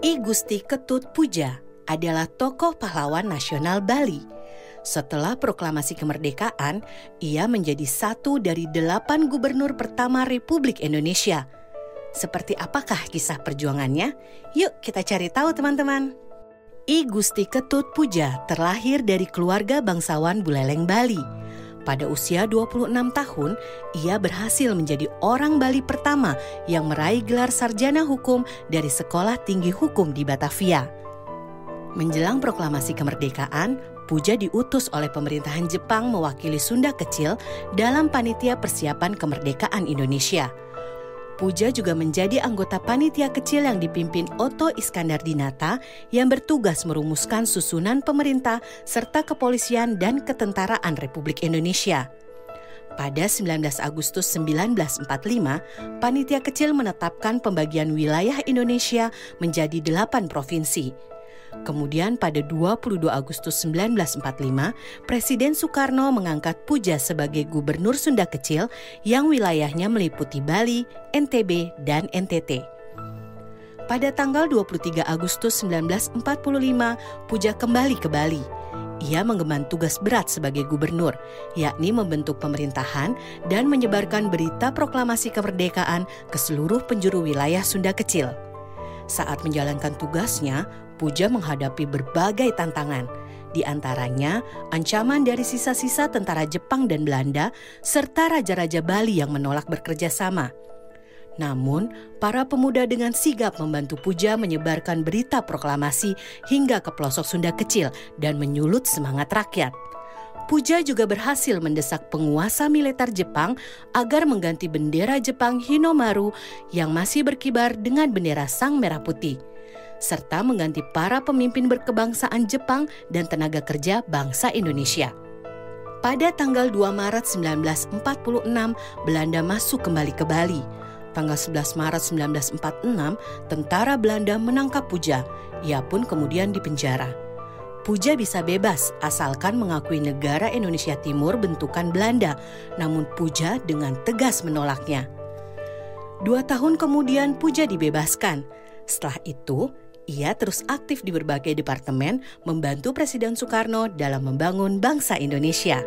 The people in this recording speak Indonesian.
Gusti Ketut Puja adalah tokoh pahlawan nasional Bali. Setelah proklamasi kemerdekaan, ia menjadi satu dari delapan gubernur pertama Republik Indonesia. Seperti apakah kisah perjuangannya? Yuk kita cari tahu teman-teman. I Gusti Ketut Puja terlahir dari keluarga bangsawan Buleleng Bali. Pada usia 26 tahun, ia berhasil menjadi orang Bali pertama yang meraih gelar sarjana hukum dari Sekolah Tinggi Hukum di Batavia. Menjelang proklamasi kemerdekaan, Puja diutus oleh pemerintahan Jepang mewakili Sunda Kecil dalam panitia persiapan kemerdekaan Indonesia. Puja juga menjadi anggota panitia kecil yang dipimpin Otto Iskandar Dinata yang bertugas merumuskan susunan pemerintah serta kepolisian dan ketentaraan Republik Indonesia. Pada 19 Agustus 1945, panitia kecil menetapkan pembagian wilayah Indonesia menjadi delapan provinsi. Kemudian pada 22 Agustus 1945, Presiden Soekarno mengangkat Puja sebagai gubernur Sunda Kecil yang wilayahnya meliputi Bali, NTB, dan NTT. Pada tanggal 23 Agustus 1945, Puja kembali ke Bali. Ia mengemban tugas berat sebagai gubernur, yakni membentuk pemerintahan dan menyebarkan berita proklamasi kemerdekaan ke seluruh penjuru wilayah Sunda Kecil. Saat menjalankan tugasnya, Puja menghadapi berbagai tantangan, di antaranya ancaman dari sisa-sisa tentara Jepang dan Belanda, serta raja-raja Bali yang menolak bekerja sama. Namun, para pemuda dengan sigap membantu Puja menyebarkan berita proklamasi hingga ke pelosok Sunda kecil dan menyulut semangat rakyat. Puja juga berhasil mendesak penguasa militer Jepang agar mengganti bendera Jepang Hinomaru yang masih berkibar dengan bendera Sang Merah Putih serta mengganti para pemimpin berkebangsaan Jepang dan tenaga kerja bangsa Indonesia. Pada tanggal 2 Maret 1946, Belanda masuk kembali ke Bali. Tanggal 11 Maret 1946, tentara Belanda menangkap Puja. Ia pun kemudian dipenjara. Puja bisa bebas asalkan mengakui negara Indonesia Timur bentukan Belanda, namun Puja dengan tegas menolaknya. Dua tahun kemudian Puja dibebaskan. Setelah itu, ia terus aktif di berbagai departemen membantu Presiden Soekarno dalam membangun bangsa Indonesia.